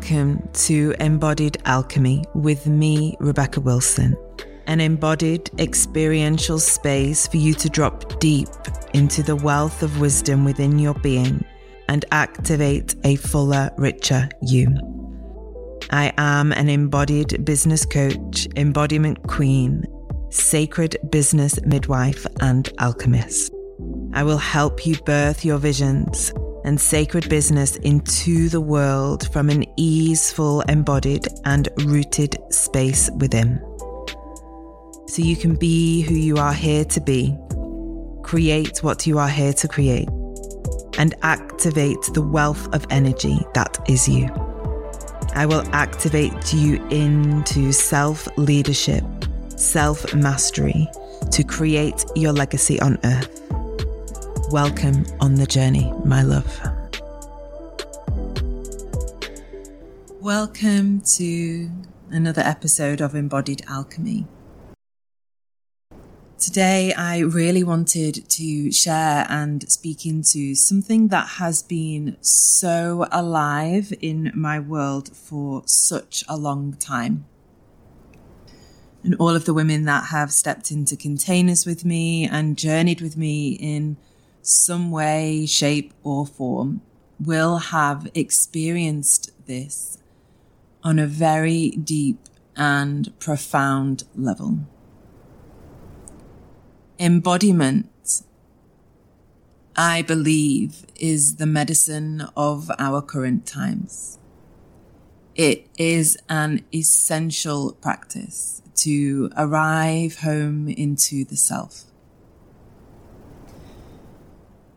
welcome to Embodied Alchemy with me, Rebecca Wilson, an embodied experiential space for you to drop deep into the wealth of wisdom within your being and activate a fuller, richer you. I am an embodied business coach, embodiment queen, sacred business midwife, and alchemist. I will help you birth your visions and sacred business into the world from an easeful, embodied, and rooted space within. So you can be who you are here to be, create what you are here to create, and activate the wealth of energy that is you. I will activate you into self leadership, self mastery to create your legacy on earth. Welcome on the journey, my love. Welcome to another episode of Embodied Alchemy. Today, I really wanted to share and speak into something that has been so alive in my world for such a long time. And all of the women that have stepped into containers with me and journeyed with me in some way, shape, or form will have experienced this on a very deep and profound level. Embodiment, I believe, is the medicine of our current times. It is an essential practice to arrive home into the self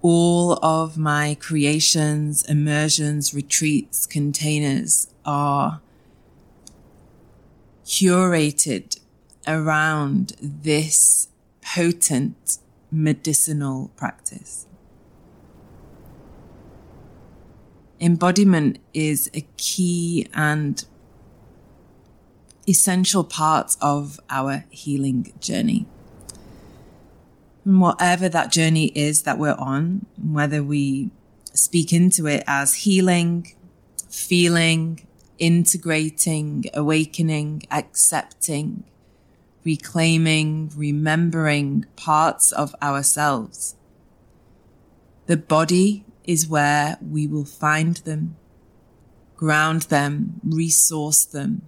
all of my creations, immersions, retreats, containers are curated around this potent medicinal practice. Embodiment is a key and essential part of our healing journey. Whatever that journey is that we're on, whether we speak into it as healing, feeling, integrating, awakening, accepting, reclaiming, remembering parts of ourselves. The body is where we will find them, ground them, resource them,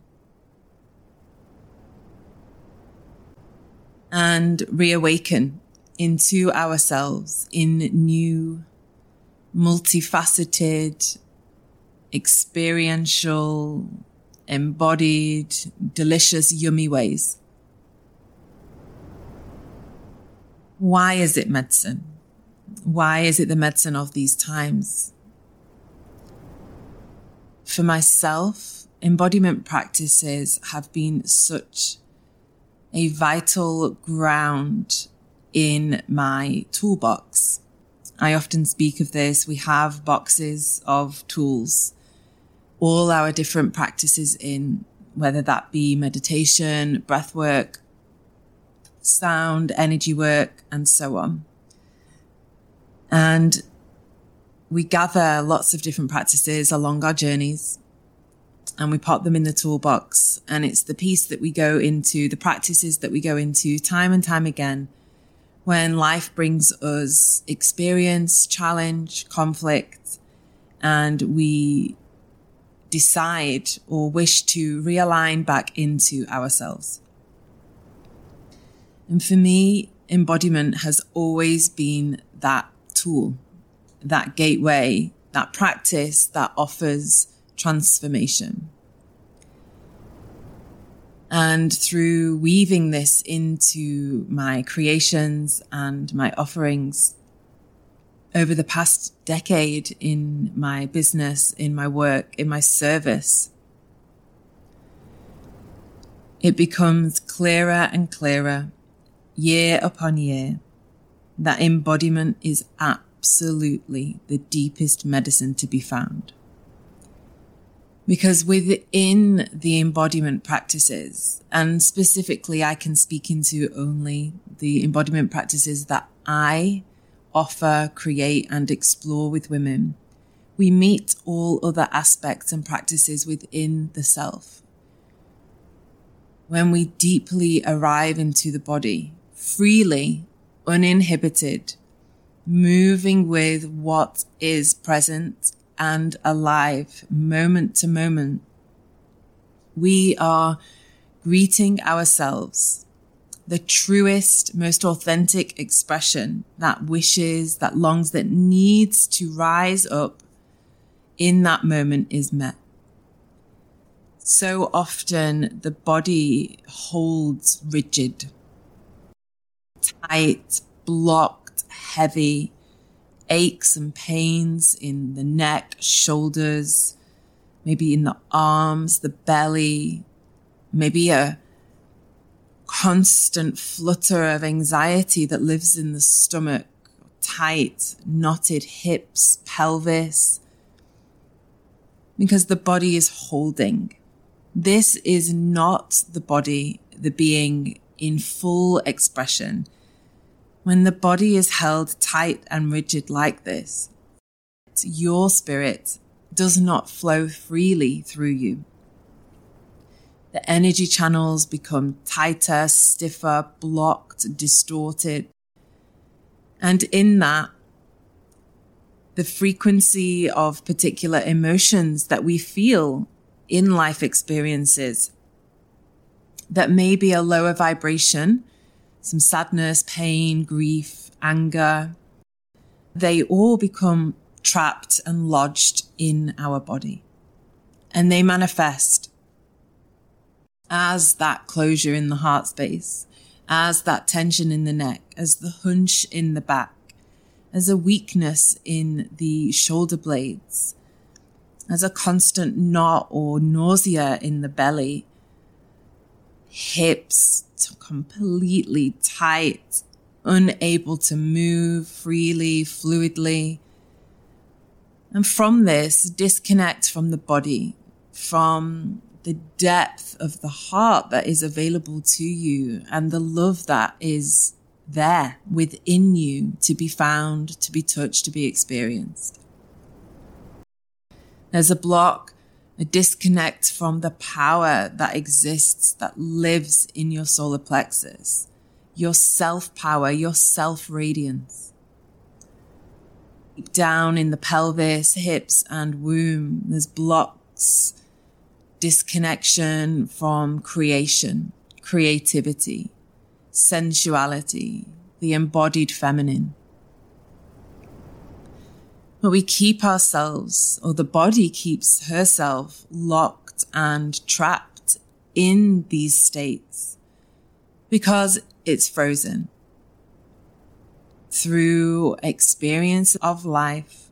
and reawaken into ourselves in new, multifaceted, experiential, embodied, delicious, yummy ways. Why is it medicine? Why is it the medicine of these times? For myself, embodiment practices have been such a vital ground in my toolbox. I often speak of this. We have boxes of tools, all our different practices in, whether that be meditation, breath work, sound, energy work, and so on. And we gather lots of different practices along our journeys and we pop them in the toolbox. And it's the piece that we go into, the practices that we go into time and time again when life brings us experience, challenge, conflict, and we decide or wish to realign back into ourselves. And for me, embodiment has always been that tool, that gateway, that practice that offers transformation. And through weaving this into my creations and my offerings over the past decade in my business, in my work, in my service, it becomes clearer and clearer year upon year that embodiment is absolutely the deepest medicine to be found. Because within the embodiment practices, and specifically, I can speak into only the embodiment practices that I offer, create, and explore with women. we meet all other aspects and practices within the self. When we deeply arrive into the body, freely, uninhibited, moving with what is present and alive moment to moment, we are greeting ourselves, the truest, most authentic expression that wishes, that longs, that needs to rise up in that moment is met. So often the body holds rigid, tight, blocked, heavy, aches and pains in the neck, shoulders, maybe in the arms, the belly, maybe a constant flutter of anxiety that lives in the stomach, tight, knotted hips, pelvis, because the body is holding. This is not the body, the being in full expression. When the body is held tight and rigid like this, your spirit does not flow freely through you. The energy channels become tighter, stiffer, blocked, distorted. And in that, the frequency of particular emotions that we feel in life experiences that may be a lower vibration, some sadness, pain, grief, anger, they all become trapped and lodged in our body. And they manifest as that closure in the heart space, as that tension in the neck, as the hunch in the back, as a weakness in the shoulder blades, as a constant knot or nausea in the belly, hips completely tight, unable to move freely, fluidly. And from this, disconnect from the body, from the depth of the heart that is available to you and the love that is there within you to be found, to be touched, to be experienced. There's a block, a disconnect from the power that exists, that lives in your solar plexus, your self power, your self radiance. Deep down in the pelvis, hips, and womb, there's blocks, disconnection from creation, creativity sensuality, the embodied feminine. But we keep ourselves, or the body keeps herself locked and trapped in these states because it's frozen. Through experience of life,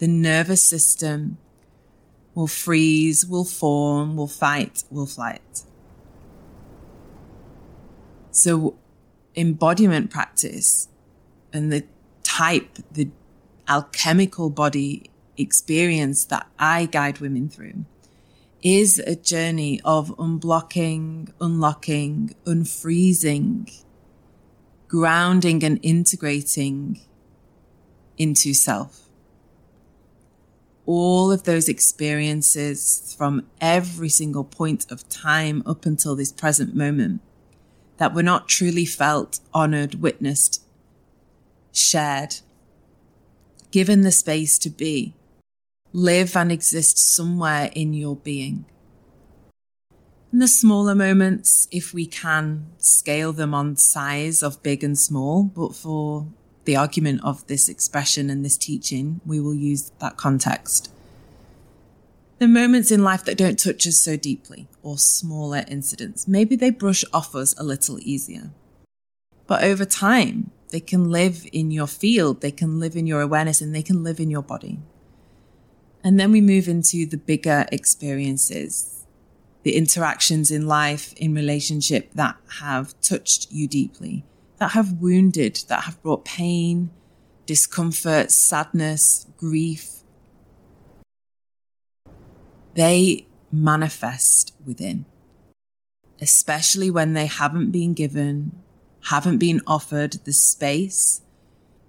the nervous system will freeze, will form, will fight, will flight. So embodiment practice and the type, the alchemical body experience that I guide women through is a journey of unblocking, unlocking, unfreezing, grounding and integrating into self. All of those experiences from every single point of time up until this present moment that were not truly felt, honored, witnessed, shared, given the space to be, live and exist somewhere in your being. In the smaller moments, if we can scale them on size of big and small, but for the argument of this expression and this teaching, we will use that context the moments in life that don't touch us so deeply or smaller incidents, maybe they brush off us a little easier. But over time, they can live in your field, they can live in your awareness, and they can live in your body. And then we move into the bigger experiences, the interactions in life, in relationship that have touched you deeply, that have wounded, that have brought pain, discomfort, sadness, grief, they manifest within, especially when they haven't been given, haven't been offered the space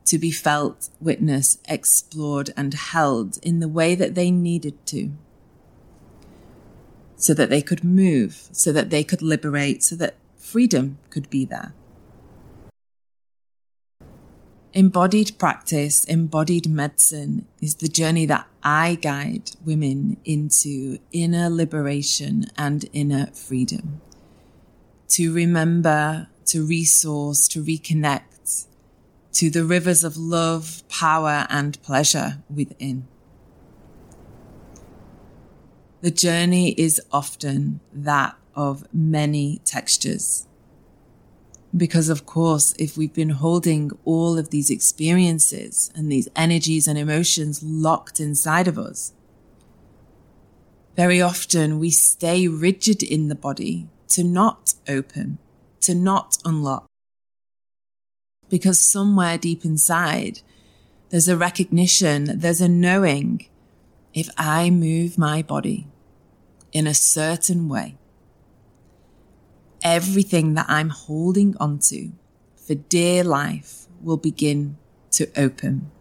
to be felt, witnessed, explored, and held in the way that they needed to. So that they could move, so that they could liberate, so that freedom could be there. Embodied practice, embodied medicine is the journey that I guide women into inner liberation and inner freedom. To remember, to resource, to reconnect to the rivers of love, power, and pleasure within. The journey is often that of many textures because, of course, if we've been holding all of these experiences and these energies and emotions locked inside of us, very often we stay rigid in the body to not open, to not unlock. Because somewhere deep inside, there's a recognition, there's a knowing if I move my body in a certain way, everything that I'm holding onto for dear life will begin to open,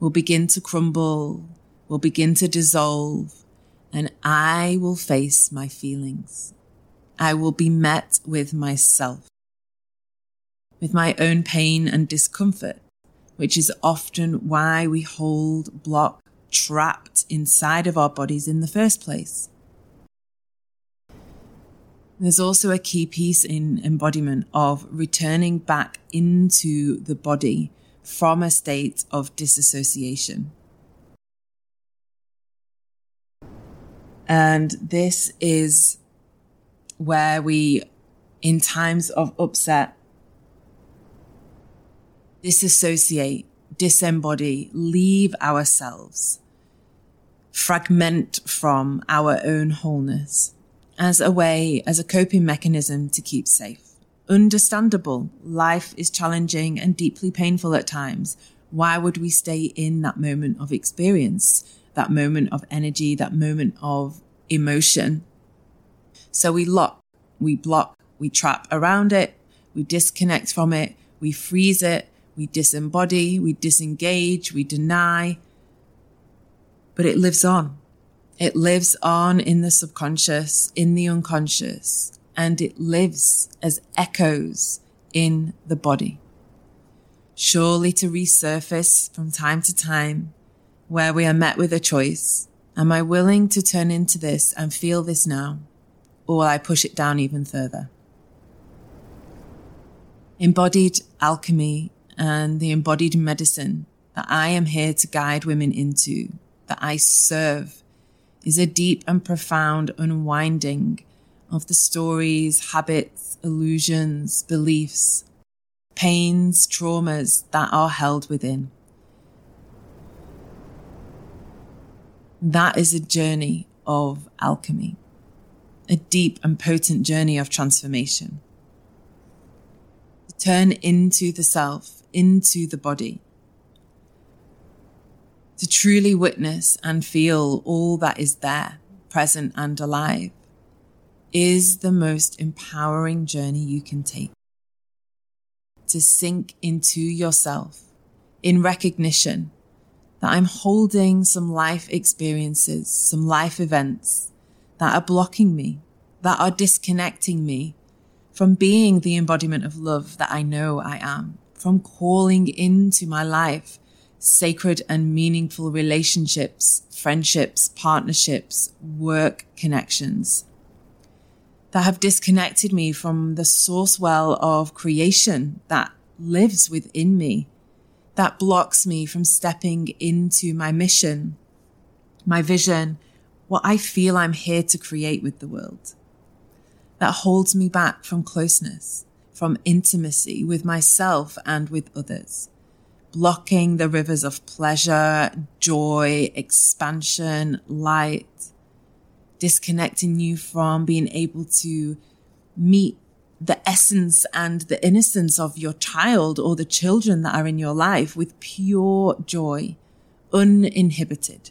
will begin to crumble, will begin to dissolve, and I will face my feelings. I will be met with myself, with my own pain and discomfort, which is often why we hold, block, trapped inside of our bodies in the first place. There's also a key piece in embodiment of returning back into the body from a state of disassociation. And this is where we, in times of upset, disassociate, disembody, leave ourselves, fragment from our own wholeness as a way, as a coping mechanism to keep safe. Understandable. Life is challenging and deeply painful at times. Why would we stay in that moment of experience, that moment of energy, that moment of emotion? So we lock, we block, we trap around it, we disconnect from it, we freeze it, we disembody, we disengage, we deny. But it lives on. It lives on in the subconscious, in the unconscious, and it lives as echoes in the body. Surely to resurface from time to time where we are met with a choice. Am I willing to turn into this and feel this now? Or will I push it down even further? Embodied alchemy and the embodied medicine that I am here to guide women into, that I serve is a deep and profound unwinding of the stories, habits, illusions, beliefs, pains, traumas that are held within. That is a journey of alchemy, a deep and potent journey of transformation. To turn into the self, into the body, to truly witness and feel all that is there, present and alive, is the most empowering journey you can take. To sink into yourself in recognition that I'm holding some life experiences, some life events that are blocking me, that are disconnecting me from being the embodiment of love that I know I am, from calling into my life sacred and meaningful relationships, friendships, partnerships, work connections that have disconnected me from the source well of creation that lives within me, that blocks me from stepping into my mission, my vision, what I feel I'm here to create with the world, that holds me back from closeness, from intimacy with myself and with others blocking the rivers of pleasure, joy, expansion, light, disconnecting you from being able to meet the essence and the innocence of your child or the children that are in your life with pure joy, uninhibited.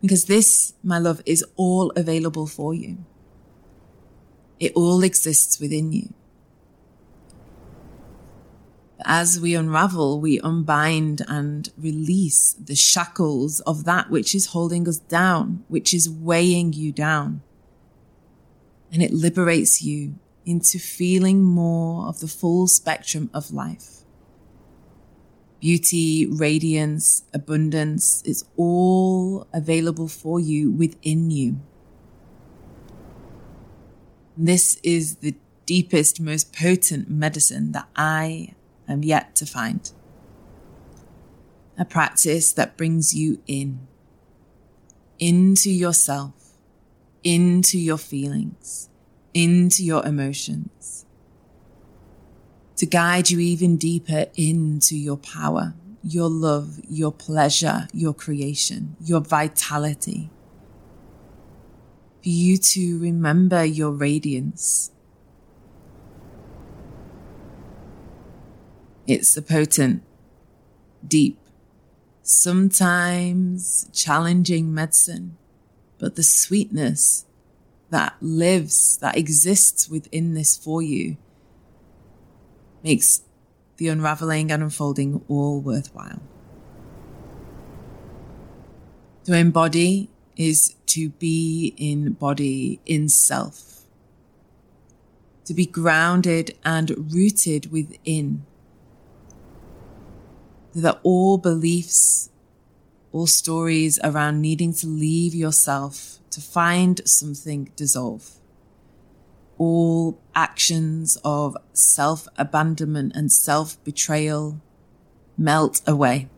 Because this, my love, is all available for you. It all exists within you. As we unravel, we unbind and release the shackles of that which is holding us down, which is weighing you down. And it liberates you into feeling more of the full spectrum of life. Beauty, radiance, abundance is all available for you within you. This is the deepest, most potent medicine that I am yet to find. A practice that brings you in, into yourself, into your feelings, into your emotions, to guide you even deeper into your power, your love, your pleasure, your creation, your vitality. For you to remember your radiance. It's a potent, deep, sometimes challenging medicine, but the sweetness that lives, that exists within this for you makes the unraveling and unfolding all worthwhile. To embody is to be in body, in self. To be grounded and rooted within. So that all beliefs, all stories around needing to leave yourself to find something dissolve. All actions of self abandonment and self betrayal melt away.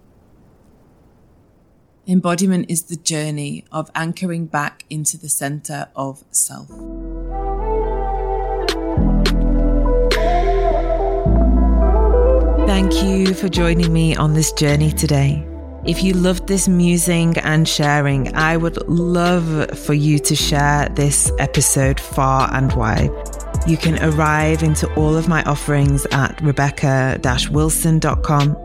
Embodiment is the journey of anchoring back into the center of self. Thank you for joining me on this journey today. If you loved this musing and sharing, I would love for you to share this episode far and wide. You can arrive into all of my offerings at rebecca wilson.com.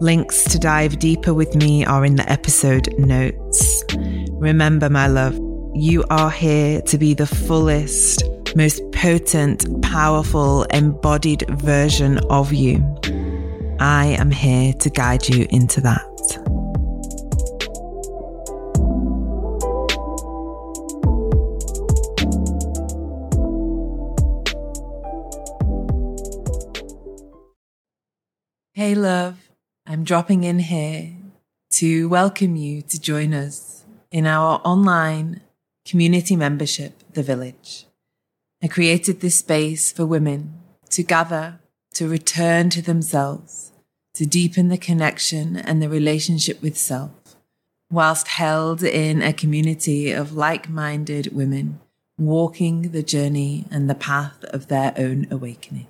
Links to dive deeper with me are in the episode notes. Remember, my love, you are here to be the fullest, most potent, powerful, embodied version of you. I am here to guide you into that. Hey, love, I'm dropping in here to welcome you to join us in our online community membership, The Village. I created this space for women to gather, to return to themselves, to deepen the connection and the relationship with self, whilst held in a community of like minded women walking the journey and the path of their own awakening.